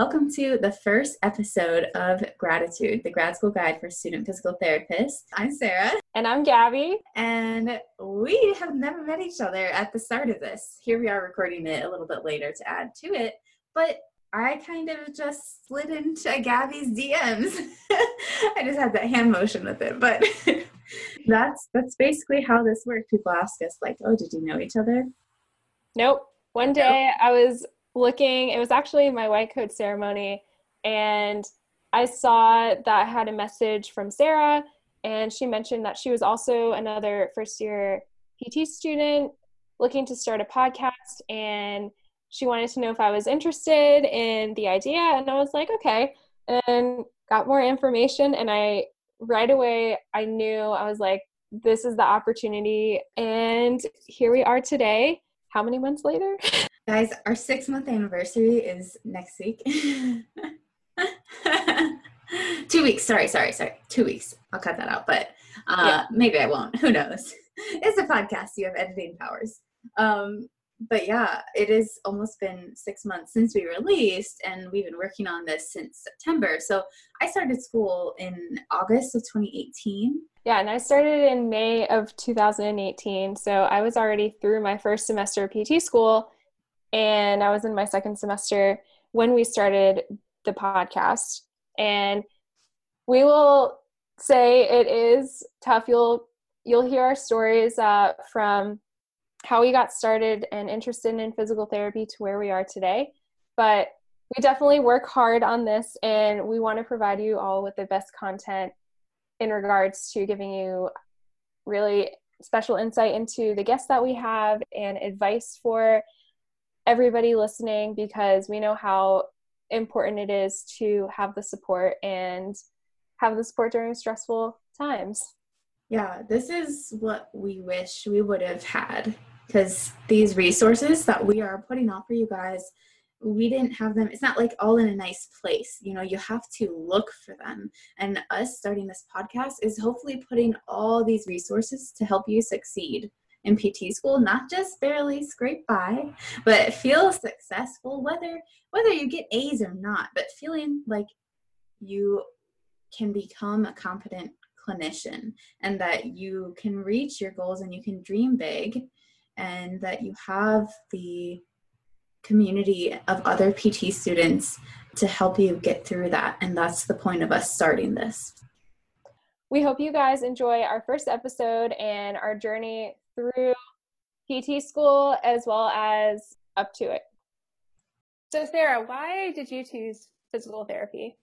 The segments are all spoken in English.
Welcome to the first episode of Gratitude, the grad school guide for student physical therapists. I'm Sarah. And I'm Gabby. And we have never met each other at the start of this. Here we are recording it a little bit later to add to it. But I kind of just slid into Gabby's DMs. I just had that hand motion with it. But that's that's basically how this works. People ask us like, "Oh, did you know each other?" Nope. One day I was looking, it was actually my white coat ceremony, and I saw that I had a message from Sarah, and she mentioned that she was also another first year PT student looking to start a podcast, and she wanted to know if I was interested in the idea, and I was like, okay, and got more information, and I right away I knew I was like, this is the opportunity, and here we are today. How many months later? Guys, our six month anniversary is next week. Two weeks. Sorry, sorry, sorry. Two weeks. I'll cut that out, but uh, yeah. maybe I won't. Who knows? It's a podcast. You have editing powers. Um, but yeah, it has almost been six months since we released, and we've been working on this since September. So I started school in August of 2018. Yeah, and I started in May of 2018. So I was already through my first semester of PT school and I was in my second semester when we started the podcast. And we will say it is tough. You'll you'll hear our stories uh, from how we got started and interested in physical therapy to where we are today. But we definitely work hard on this, and we want to provide you all with the best content in regards to giving you really special insight into the guests that we have and advice for everybody listening because we know how important it is to have the support and have the support during stressful times. Yeah, this is what we wish we would have had because these resources that we are putting out for you guys, we didn't have them. It's not like all in a nice place. You know, you have to look for them. And us starting this podcast is hopefully putting all these resources to help you succeed in PT school, not just barely scrape by, but feel successful, whether whether you get A's or not, but feeling like you can become a competent clinician and that you can reach your goals and you can dream big and that you have the community of other PT students to help you get through that. And that's the point of us starting this. We hope you guys enjoy our first episode and our journey through PT school as well as up to it. So, Sarah, why did you choose physical therapy?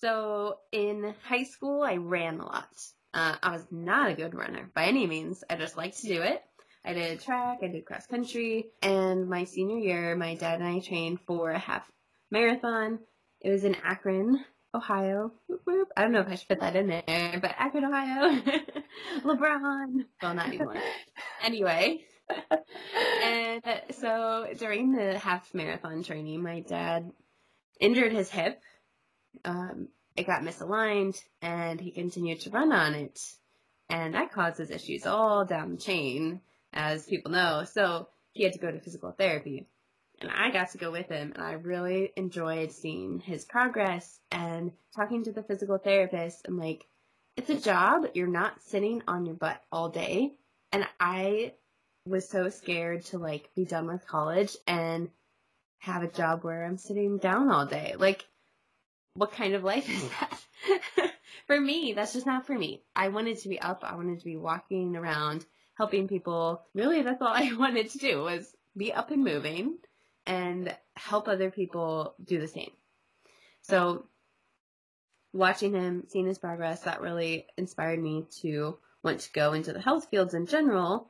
So, in high school, I ran a lot. Uh, I was not a good runner by any means. I just liked to do it. I did track, I did cross country, and my senior year, my dad and I trained for a half marathon. It was in Akron, Ohio. I don't know if I should put that in there, but Akron, Ohio. LeBron. Well, not anymore. anyway. and so during the half marathon training, my dad injured his hip. Um, it got misaligned and he continued to run on it. And that causes issues all down the chain, as people know. So he had to go to physical therapy and I got to go with him, and I really enjoyed seeing his progress and talking to the physical therapist. And like, it's a job. You're not sitting on your butt all day. And I was so scared to like be done with college and have a job where I'm sitting down all day. Like, what kind of life is that? for me, that's just not for me. I wanted to be up. I wanted to be walking around, helping people. Really, that's all I wanted to do was be up and moving and help other people do the same. So watching him, seeing his progress, that really inspired me to want to go into the health fields in general.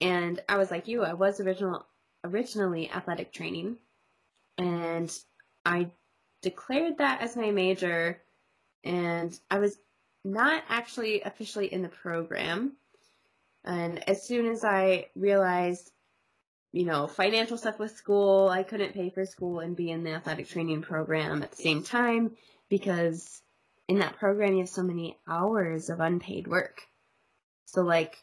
And I was like you, I was original originally athletic training and I declared that as my major and I was not actually officially in the program. And as soon as I realized, you know, financial stuff with school, I couldn't pay for school and be in the athletic training program at the same time because in that program you have so many hours of unpaid work. So like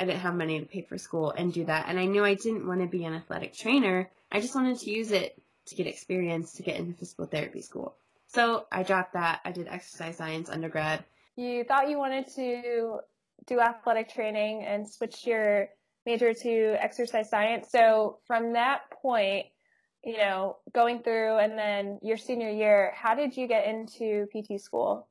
I didn't have money to pay for school and do that. And I knew I didn't want to be an athletic trainer. I just wanted to use it to get experience to get into physical therapy school. So I dropped that. I did exercise science undergrad. You thought you wanted to do athletic training and switch your major to exercise science. So from that point, you know, going through and then your senior year, how did you get into PT school?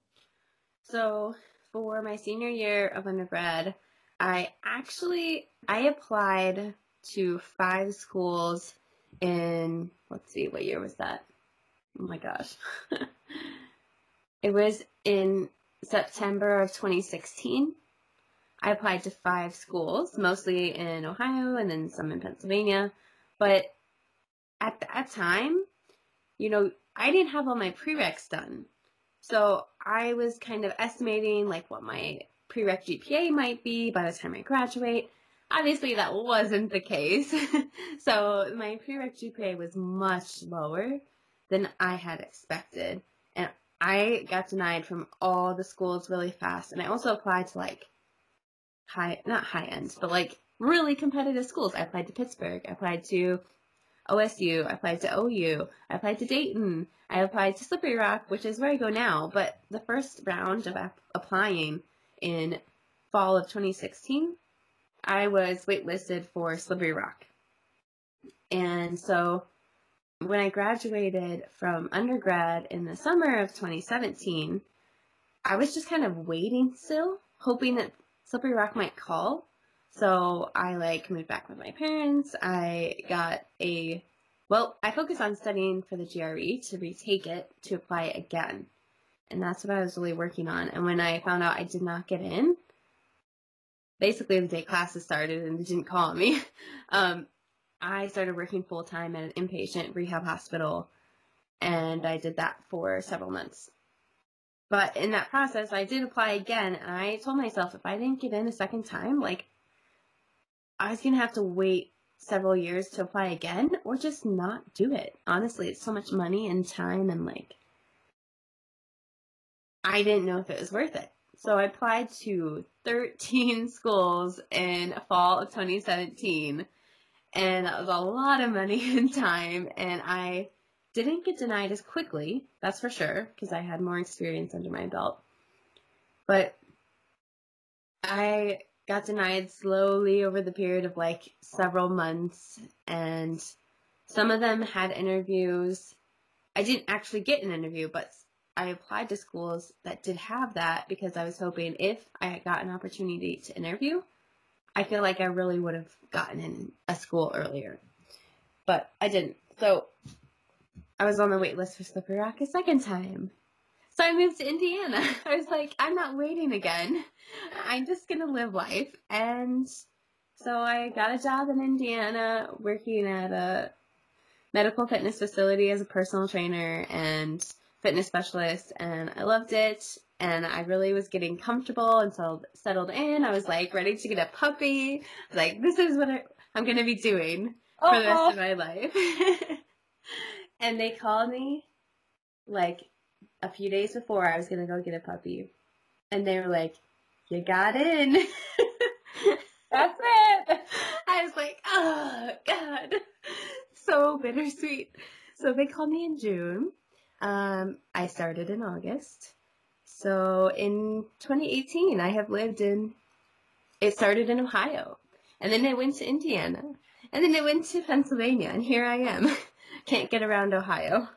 So for my senior year of undergrad, I actually I applied to five schools in let's see what year was that? Oh my gosh. it was in September of 2016. I applied to five schools, mostly in Ohio and then some in Pennsylvania. But at that time, you know, I didn't have all my prereqs done. So I was kind of estimating like what my prereq GPA might be by the time I graduate. Obviously, that wasn't the case. so my prereq GPA was much lower than I had expected. And I got denied from all the schools really fast. And I also applied to like high, not high end, but like really competitive schools. I applied to Pittsburgh. I applied to OSU. I applied to OU. I applied to Dayton. I applied to Slippery Rock, which is where I go now. But the first round of ap- applying in fall of 2016, I was waitlisted for Slippery Rock. And so when I graduated from undergrad in the summer of 2017, I was just kind of waiting still, hoping that Slippery Rock might call. So I like moved back with my parents. I got a well, I focused on studying for the GRE to retake it to apply again. And that's what I was really working on. And when I found out I did not get in, basically the day classes started and they didn't call me, um, I started working full time at an inpatient rehab hospital, and I did that for several months. But in that process, I did apply again, and I told myself if I didn't get in a second time, like, I was gonna have to wait several years to apply again, or just not do it. Honestly, it's so much money and time, and like, I didn't know if it was worth it. So I applied to 13 schools in fall of 2017 and that was a lot of money and time and I didn't get denied as quickly, that's for sure, because I had more experience under my belt. But I got denied slowly over the period of like several months and some of them had interviews. I didn't actually get an interview, but I applied to schools that did have that because I was hoping if I got an opportunity to interview, I feel like I really would have gotten in a school earlier. But I didn't. So I was on the wait list for Slippery Rock a second time. So I moved to Indiana. I was like, I'm not waiting again. I'm just going to live life. And so I got a job in Indiana working at a medical fitness facility as a personal trainer and fitness specialist. And I loved it and I really was getting comfortable and so settled in. I was like ready to get a puppy. like, this is what I, am going to be doing for the rest of my life. and they called me like a few days before I was to go get a puppy. And they were like, you got in. That's it. I was like, oh, God. So bittersweet. So they called me in June. Um, I started in August. So in 2018, I have lived in, it started in Ohio, and then it went to Indiana, and then it went to Pennsylvania, and here I am. Can't get around Ohio.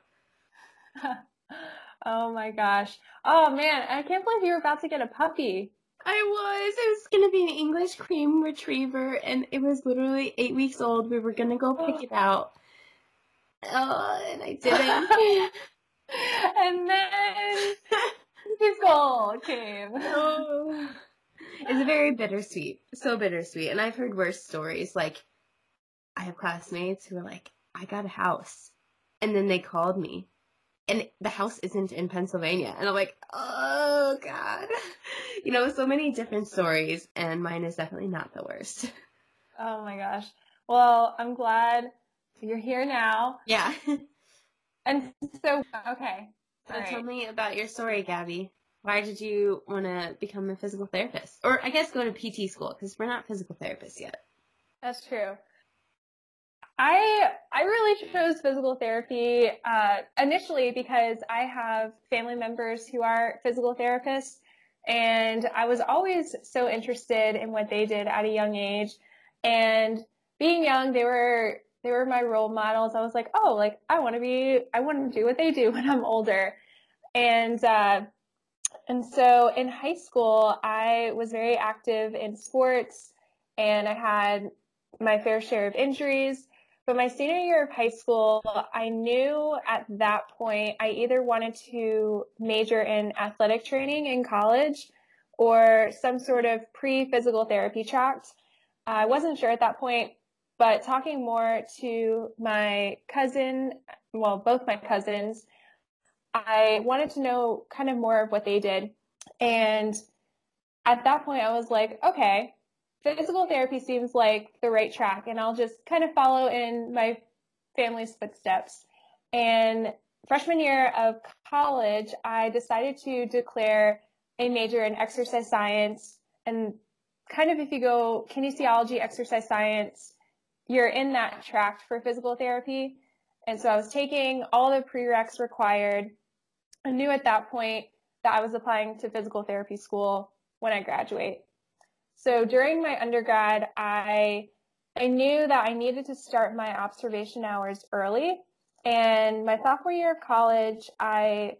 oh my gosh. Oh man, I can't believe you were about to get a puppy. I was. It was going to be an English cream retriever, and it was literally eight weeks old. We were going to go pick it out. Oh, and I didn't. and then goal came. Oh. It's very bittersweet. So bittersweet. And I've heard worse stories. Like, I have classmates who are like, I got a house. And then they called me and the house isn't in Pennsylvania. And I'm like, oh God. You know, so many different stories, and mine is definitely not the worst. Oh my gosh. Well, I'm glad you're here now. Yeah. and so, okay. So right. tell me about your story, Gabby. Why did you want to become a physical therapist? Or I guess go to PT school because we're not physical therapists yet. That's true. I I really chose physical therapy uh, initially because I have family members who are physical therapists, and I was always so interested in what they did at a young age. And being young, they were they were my role models. I was like, oh, like I want to be, I want to do what they do when I'm older, and uh, and so in high school, I was very active in sports, and I had my fair share of injuries. But my senior year of high school, I knew at that point I either wanted to major in athletic training in college or some sort of pre physical therapy track. I wasn't sure at that point, but talking more to my cousin, well, both my cousins, I wanted to know kind of more of what they did. And at that point, I was like, okay, physical therapy seems like the right track and I'll just kind of follow in my family's footsteps. And freshman year of college, I decided to declare a major in exercise science. And kind of if you go kinesiology, exercise science, you're in that track for physical therapy. And so I was taking all the prereqs required. I knew at that point that I was applying to physical therapy school when I graduate. So during my undergrad, I I knew that I needed to start my observation hours early. And my sophomore year of college, I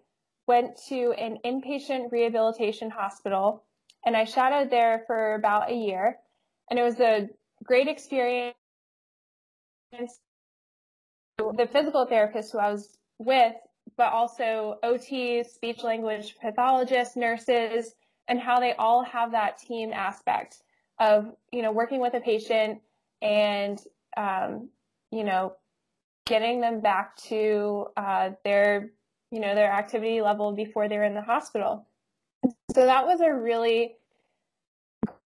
went to an inpatient rehabilitation hospital and I shadowed there for about a year. And it was a great experience. The physical therapist who I was with, but also OTs, speech language pathologists, nurses, and how they all have that team aspect of you know working with a patient and um, you know getting them back to uh, their you know their activity level before they were in the hospital. So that was a really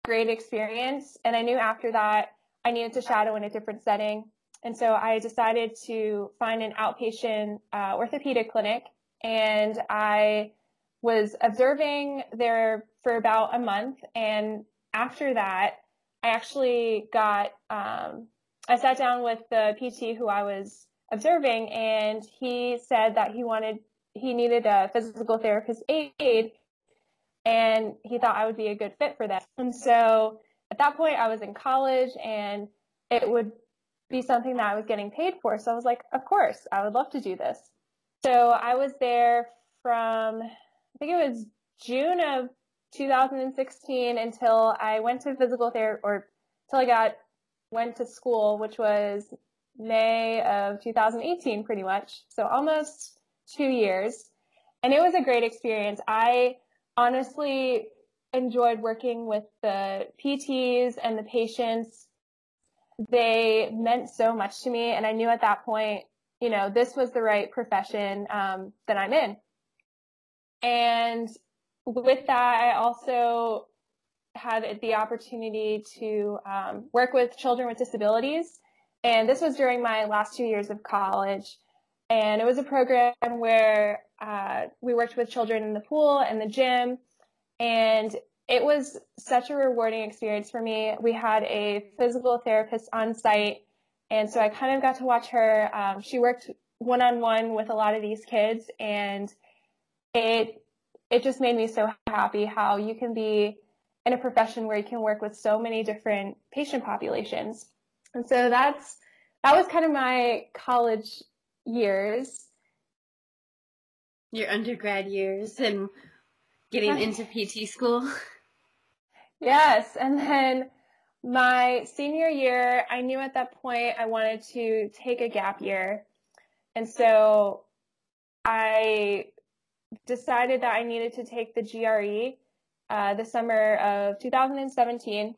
great experience. And i knew after that i needed to shadow in a different setting. And so i decided to find an outpatient uh, orthopedic clinic. And i was observing there for about a month. And after that, I actually got, um, I sat down with the PT who I was observing, and he said that he wanted, he needed a physical therapist aide, and he thought I would be a good fit for that. And so at that point, I was in college, and it would be something that I was getting paid for. So I was like, of course, I would love to do this. So I was there from think it was June of 2016 until I went to physical therapy or until I got went to school, which was May of 2018, pretty much. So almost two years. And it was a great experience. I honestly enjoyed working with the PTs and the patients. They meant so much to me. And I knew at that point, you know, this was the right profession um, that I'm in. And with that, I also had the opportunity to um, work with children with disabilities. And this was during my last two years of college. And it was a program where uh, we worked with children in the pool and the gym. And it was such a rewarding experience for me. We had a physical therapist on site. And so I kind of got to watch her. Um, she worked one on one with a lot of these kids. And it it just made me so happy how you can be in a profession where you can work with so many different patient populations. And so that's that was kind of my college years. Your undergrad years and getting into PT school. Yes, and then my senior year, I knew at that point I wanted to take a gap year. And so I decided that I needed to take the GRE uh, the summer of 2017.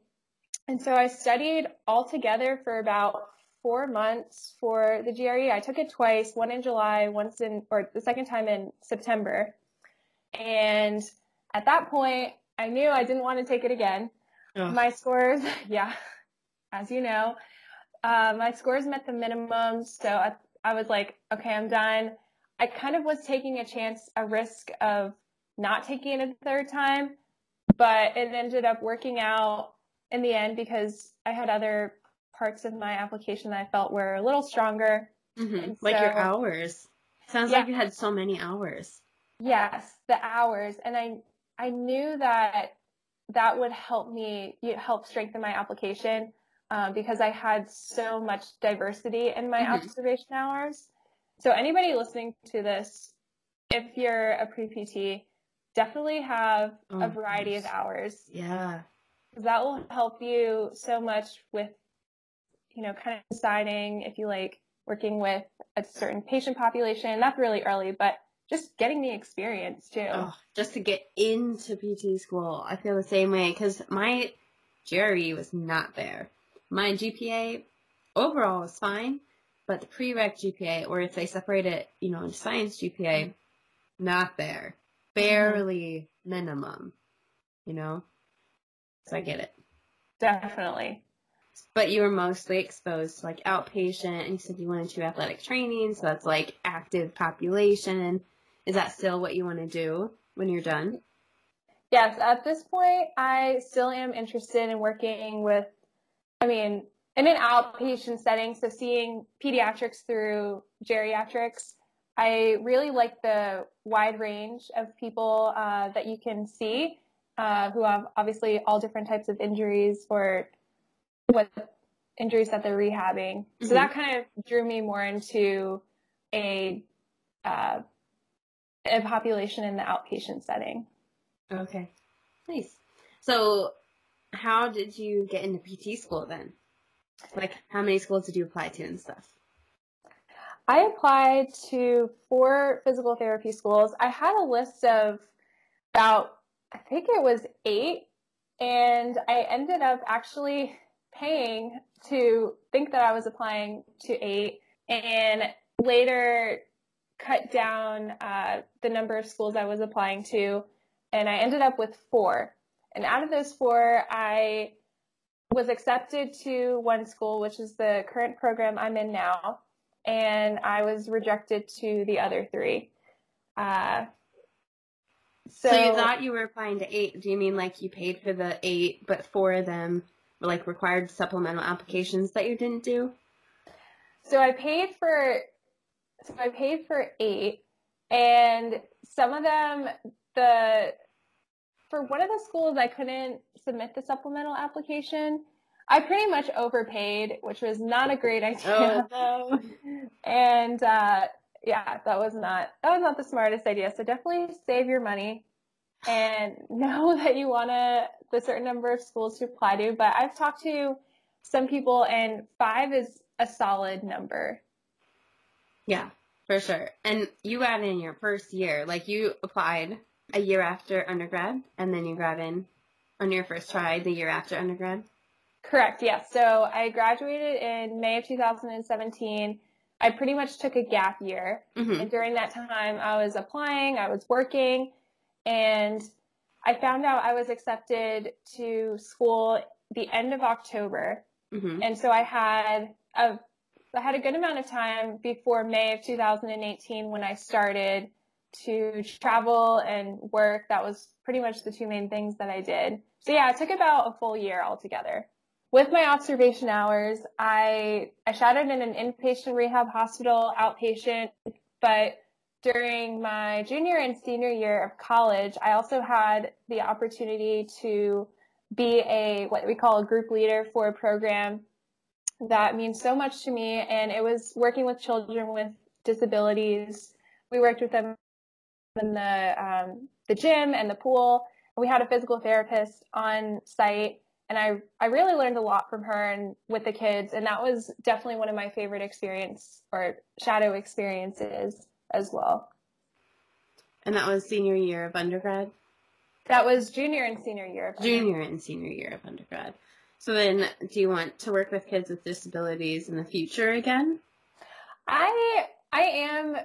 And so I studied all together for about four months for the GRE. I took it twice, one in July, once in, or the second time in September. And at that point, I knew I didn't want to take it again. Ugh. My scores, yeah, as you know, uh, my scores met the minimum. So I, I was like, okay, I'm done. I kind of was taking a chance, a risk of not taking it a third time, but it ended up working out in the end because I had other parts of my application that I felt were a little stronger. Mhm. And Like your hours. Sounds Yeah. like you had so many hours. Yes, the hours, and I I knew that that would help me help strengthen my application um, because I had so much diversity in my Mhm. observation hours. So anybody listening to this, if you're a pre PT, definitely have Oh, a variety of yes. hours Yeah. that will help you so much with you know kind of deciding if you like working with a certain patient population. That's really early, but just getting the experience too. Oh, just to get into PT school, I feel the same way because my GRE was not there. My GPA overall was fine, but the prereq GPA, or if they separate it, you know, into science GPA, mm-hmm. not there. Barely minimum, you know? So I get it. Definitely. But you were mostly exposed to like outpatient, and you said you wanted to do athletic training, so that's like active population. Is that still what you want to do when you're done? Yes, at this point, I still am interested in working with, I mean, in an outpatient setting, so seeing pediatrics through geriatrics. I really like the wide range of people uh, that you can see uh, who have obviously all different types of injuries or what injuries that they're rehabbing. Mhm. So that kind of drew me more into a uh, a population in the outpatient setting. Okay. Nice. So, how did you get into PT school then? Like, how many schools did you apply to and stuff? I applied to four physical therapy schools. I had a list of about, I think it was eight, and I ended up actually paying to think that I was applying to eight, and later cut down uh, the number of schools I was applying to, and I ended up with four. And out of those four, I was accepted to one school, which is the current program I'm in now, and I was rejected to the other three. Uh, so, So, you thought you were applying to eight. Do you mean like you paid for the eight, but four of them were like required supplemental applications that you didn't do? so I paid for so I paid for eight, and some of them the for one of the schools I couldn't submit the supplemental application. I pretty much overpaid, which was not a great idea. Oh, no. and uh, yeah, that was not that was not the smartest idea. So definitely save your money and know that you want to the certain number of schools to apply to. But I've talked to some people, and five is a solid number. Yeah, for sure. And you got in your first year. Like, you applied a year after undergrad, and then you got in on your first try the year after undergrad. Correct. Yes. So I graduated in May of 2017. I pretty much took a gap year. Mm-hmm. And during that time, I was applying, I was working, and I found out I was accepted to school the end of October. Mm-hmm. And so I had a I had a good amount of time before May of 2018 when I started to travel and work. That was pretty much the two main things that I did. So yeah, it took about a full year altogether. With my observation hours, I I shadowed in an inpatient rehab hospital, outpatient, but during my junior and senior year of college, I also had the opportunity to be a what we call a group leader for a program that means so much to me and it was working with children with disabilities we worked with them in the um, the gym and the pool we had a physical therapist on site and I, I really learned a lot from her and with the kids and that was definitely one of my favorite experience or shadow experiences as well And that was senior year of undergrad? that was junior and senior year of Junior and senior year of undergrad. So then, do you want to work with kids with disabilities in the future again? I I am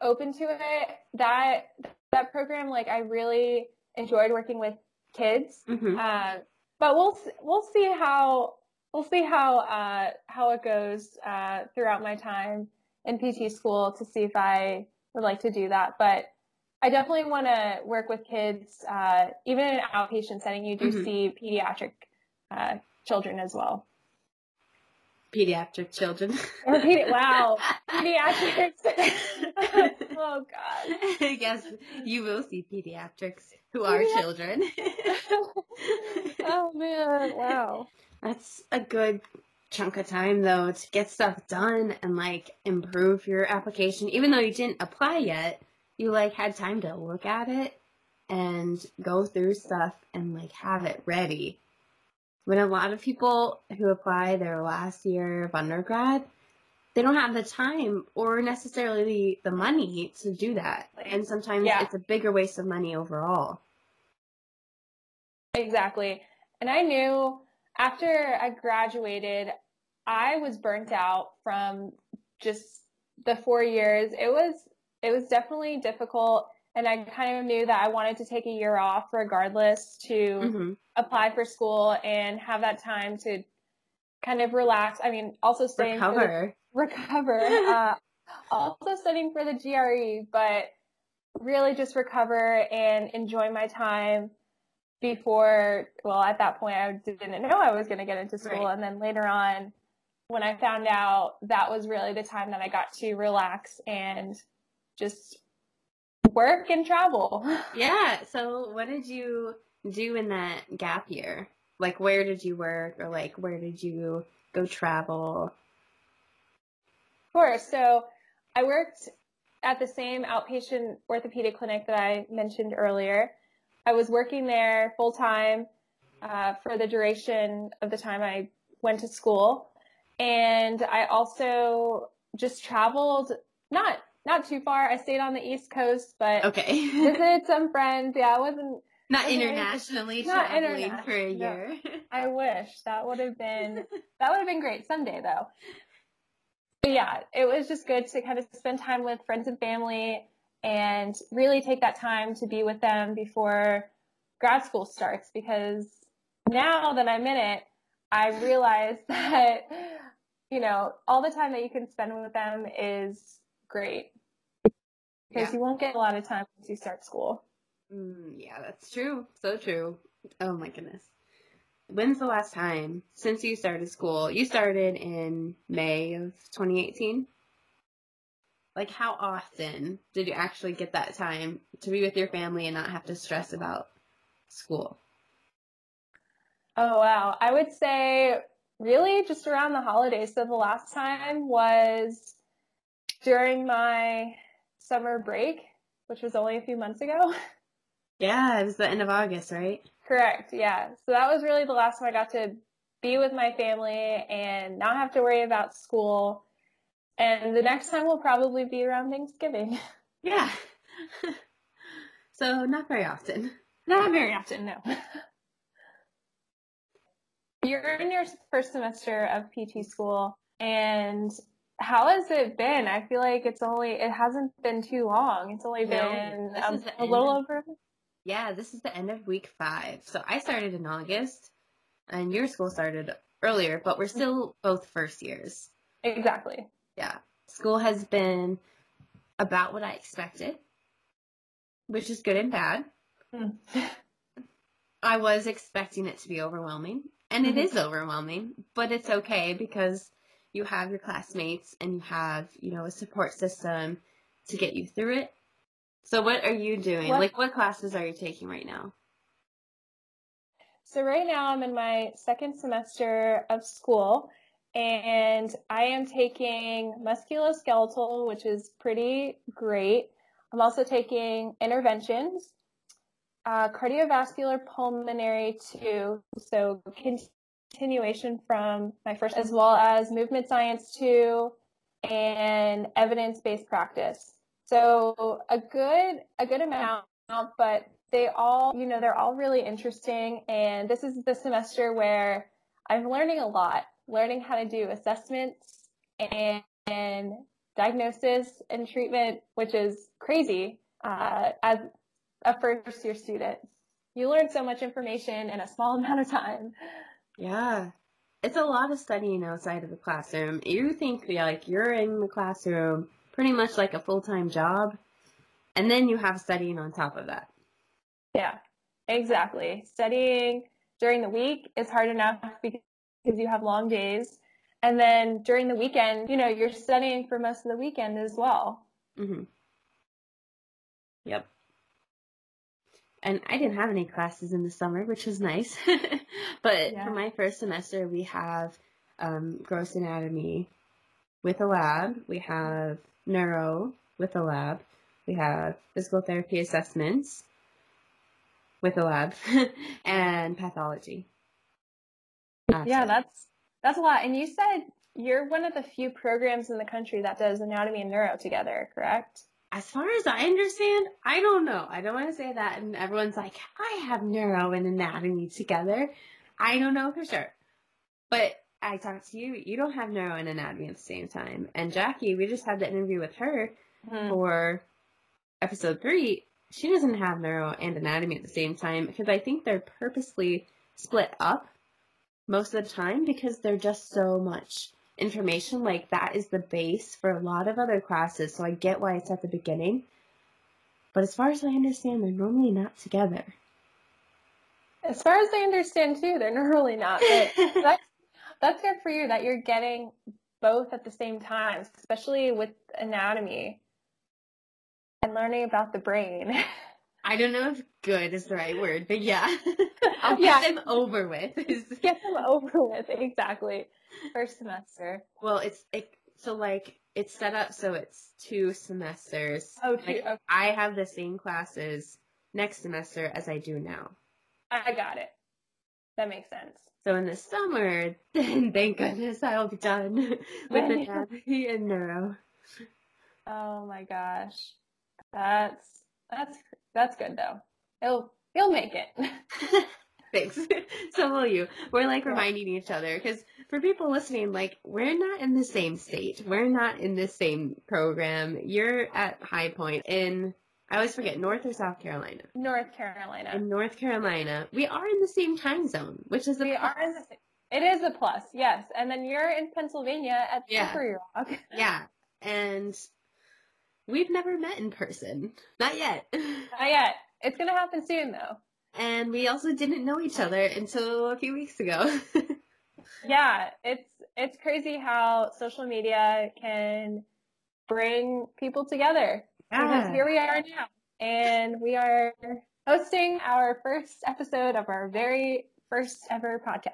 open to it. That that program, like, I really enjoyed working with kids. Mm-hmm. Uh, but we'll we'll see how we'll see how uh, how it goes uh, throughout my time in PT school to see if I would like to do that. But I definitely want to work with kids, uh, even in an outpatient setting. You do Mhm. see pediatric uh, children as well. Pediatric children. Or pedi- wow, pediatrics. oh God. I guess you will see pediatrics who are Pediatrics. children. oh man, wow. That's a good chunk of time though to get stuff done and like improve your application. Even though you didn't apply yet, you like had time to look at it and go through stuff and like have it ready. When a lot of people who apply their last year of undergrad, they don't have the time or necessarily the money to do that. And sometimes Yeah. it's a bigger waste of money overall. Exactly. And I knew after I graduated, I was burnt out from just the four years. It was it was definitely difficult and I kind of knew that I wanted to take a year off regardless to hmm apply for school and have that time to kind of relax. I mean, also the Recover. recover. Uh, also studying for the GRE, but really just recover and enjoy my time before, well, at that point, I didn't know I was going to get into school. Right. And then later on, when I found out, that was really the time that I got to relax and just work and travel. Yeah. So, what did you do in that gap year? Like, where did you work, or like, where did you go travel? Sure. So I worked at the same outpatient orthopedic clinic that I mentioned earlier. I was working there full time uh, for the duration of the time I went to school, and I also just traveled not not too far. I stayed on the East Coast, but Okay. visited some friends. Yeah, I wasn't. Not internationally Not traveling for a international, year. I wish that would have been that would have been great someday though. But yeah, it was just good to kind of spend time with friends and family and really take that time to be with them before grad school starts because now that I'm in it, I realize that you know, all the time that you can spend with them is great. Because Yeah. you won't get a lot of time once you start school. Mm, yeah, that's true. So true. Oh my goodness. When's the last time since you started school? You started in May of 2018. Like, how often did you actually get that time to be with your family and not have to stress about school? Oh, wow. I would say really just around the holidays. So the last time was during my summer break, which was only a few months ago. Yeah, it was the end of August, right? Correct. Yeah. So that was really the last time I got to be with my family and not have to worry about school. And the next time will probably be around Thanksgiving. Yeah. so, not very often. Not very often, no. You're in your first semester of PT school, and how has it been? I feel like it's only, it hasn't been too long. It's only been this a, a little end. over. Yeah, this is the end of week five. So I started in August, and your school started earlier, but we're still both first years. Exactly. Yeah. School has been about what I expected, which is good and bad. Mm. I was expecting it to be overwhelming, and it Mhm. is overwhelming, but it's okay because you have your classmates and you have, you know, a support system to get you through it. So what are you doing? What- Like what classes are you taking right now? So right now I'm in my second semester of school and I am taking musculoskeletal, which is pretty great. I'm also taking interventions, uh, cardiovascular pulmonary too, so continuation from my first, as well as movement science two and evidence-based practice. So a good, a good amount, but they all, you know, they're all really interesting. And this is the semester where I'm learning a lot, learning how to do assessments and, and diagnosis and treatment, which is crazy uh, as a first year student. You learn so much information in a small amount of time. Yeah. It's a lot of studying outside of the classroom. You think like you're in the classroom pretty much like a full-time job and then you have studying on top of that. Yeah. Exactly. Studying during the week is hard enough because you have long days. And then during the weekend, you know, you're studying for most of the weekend as well. Mm-hmm. Yep. And I didn't have any classes in the summer, which was nice. but yeah. for my first semester, we have um, gross anatomy with a lab. We have neuro with a lab. We have physical therapy assessments with a lab and pathology. yeah, that's that's a lot. And you said you're one of the few programs in the country that does anatomy and neuro together, correct? As far as I understand, I don't know. I don't want to say that and everyone's like, I have neuro and anatomy together. I don't know for sure. But I talked to you, you don't have neuro and anatomy at the same time. And Jackie, we just had the interview with her mm-hmm. for episode three, she doesn't have neuro and anatomy at the same time because I think they're purposely split up most of the time because they're just so much information. Like that is the base for a lot of other classes, so I get why it's at the beginning. But as far as I understand, they're normally not together. As far as I understand too, they're normally not. But that's that's good for you that you're getting both at the same time, especially with anatomy and learning about the brain. I don't know if good is the right word, but yeah. I'll get yeah. them over with. get them over with, exactly. First semester. Well, it's it, so like it's set up so it's two semesters. Oh, two. Like, okay. I have the same classes next semester as I do now. I got it. That makes sense. So in the summer, then thank goodness I'll be done with anatomy and neuro. Oh my gosh. That's that's that's good though. He'll he'll make it. Thanks. so will you. We're like reminding each other because for people listening, like we're not in the same state. We're not in the same program. You're at High Point in I always forget North or South Carolina. North Carolina. In North Carolina, we are in the same time zone, which is a we plus. are in the same. It is a plus, yes. And then you're in Pennsylvania at yeah. Slippery Rock. yeah, and We've never met in person. Not yet. Not yet. It's gonna happen soon though. And we also didn't know each other until a few weeks ago. yeah, it's it's crazy how social media can bring people together. Yeah. Because here we are now. And we are hosting our first episode of our very first ever podcast.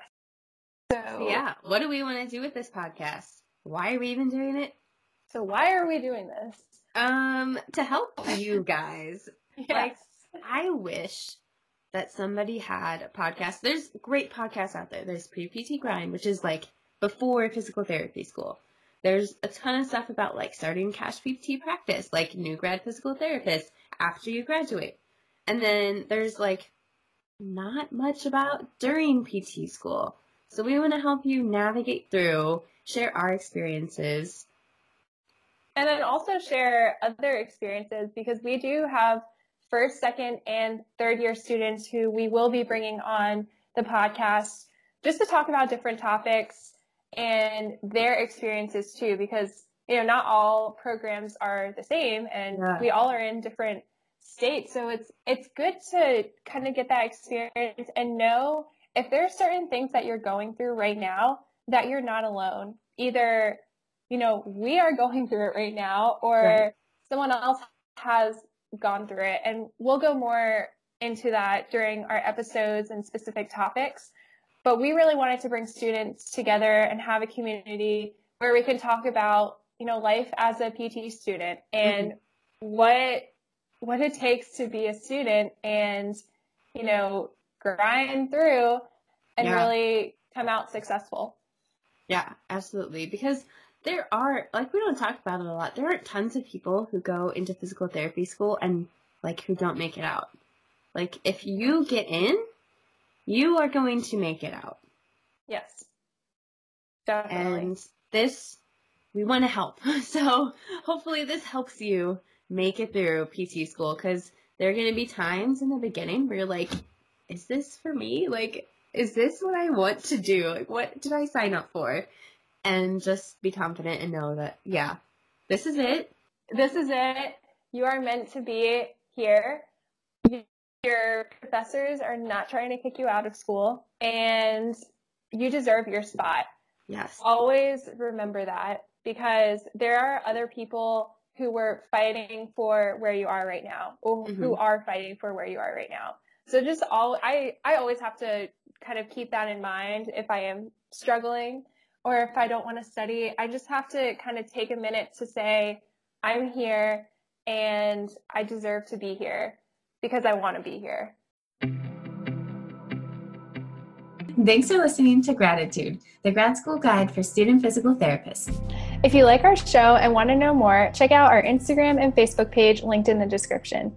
So yeah, what do we want to do with this podcast? Why are we even doing it? So why are we doing this? Um, to help you guys, yes. like I wish that somebody had a podcast. There's great podcasts out there. There's Pre PT Grind, which is like before physical therapy school. There's a ton of stuff about like starting cash PT practice, like new grad physical therapist after you graduate. And then there's like not much about during PT school. So we want to help you navigate through, share our experiences, and then also share other experiences because we do have first, second, and third year students who we will be bringing on the podcast just to talk about different topics and their experiences too because you know not all programs are the same and yeah. we all are in different states so it's it's good to kind of get that experience and know if there are certain things that you're going through right now that you're not alone either you know, we are going through it right now or right. someone else has gone through it. And we'll go more into that during our episodes and specific topics. But we really wanted to bring students together and have a community where we can talk about, you know, life as a PT student and mm-hmm. what what it takes to be a student and, you know, grind through and yeah. really come out successful. Yeah, absolutely. Because there are like we don't talk about it a lot. There aren't tons of people who go into physical therapy school and like who don't make it out. Like if you get in, you are going to make it out. Yes. Definitely. And this, we want to help. So hopefully this helps you make it through PT school because there are going to be times in the beginning where you're like, is this for me? Like, is this what I want to do? Like, what did I sign up for? And just be confident and know that, yeah, this is it. This is it. You are meant to be here. Your professors are not trying to kick you out of school, and you deserve your spot. Yes. Always remember that because there are other people who were fighting for where you are right now or mm-hmm. who are fighting for where you are right now. So just all I I always have to kind of keep that in mind if I am struggling or if I don't want to study. I just have to kind of take a minute to say I'm here and I deserve to be here because I want to be here. Thanks for listening to Gratitude, the grad school guide for student physical therapists. If you like our show and want to know more, check out our Instagram and Facebook page linked in the description.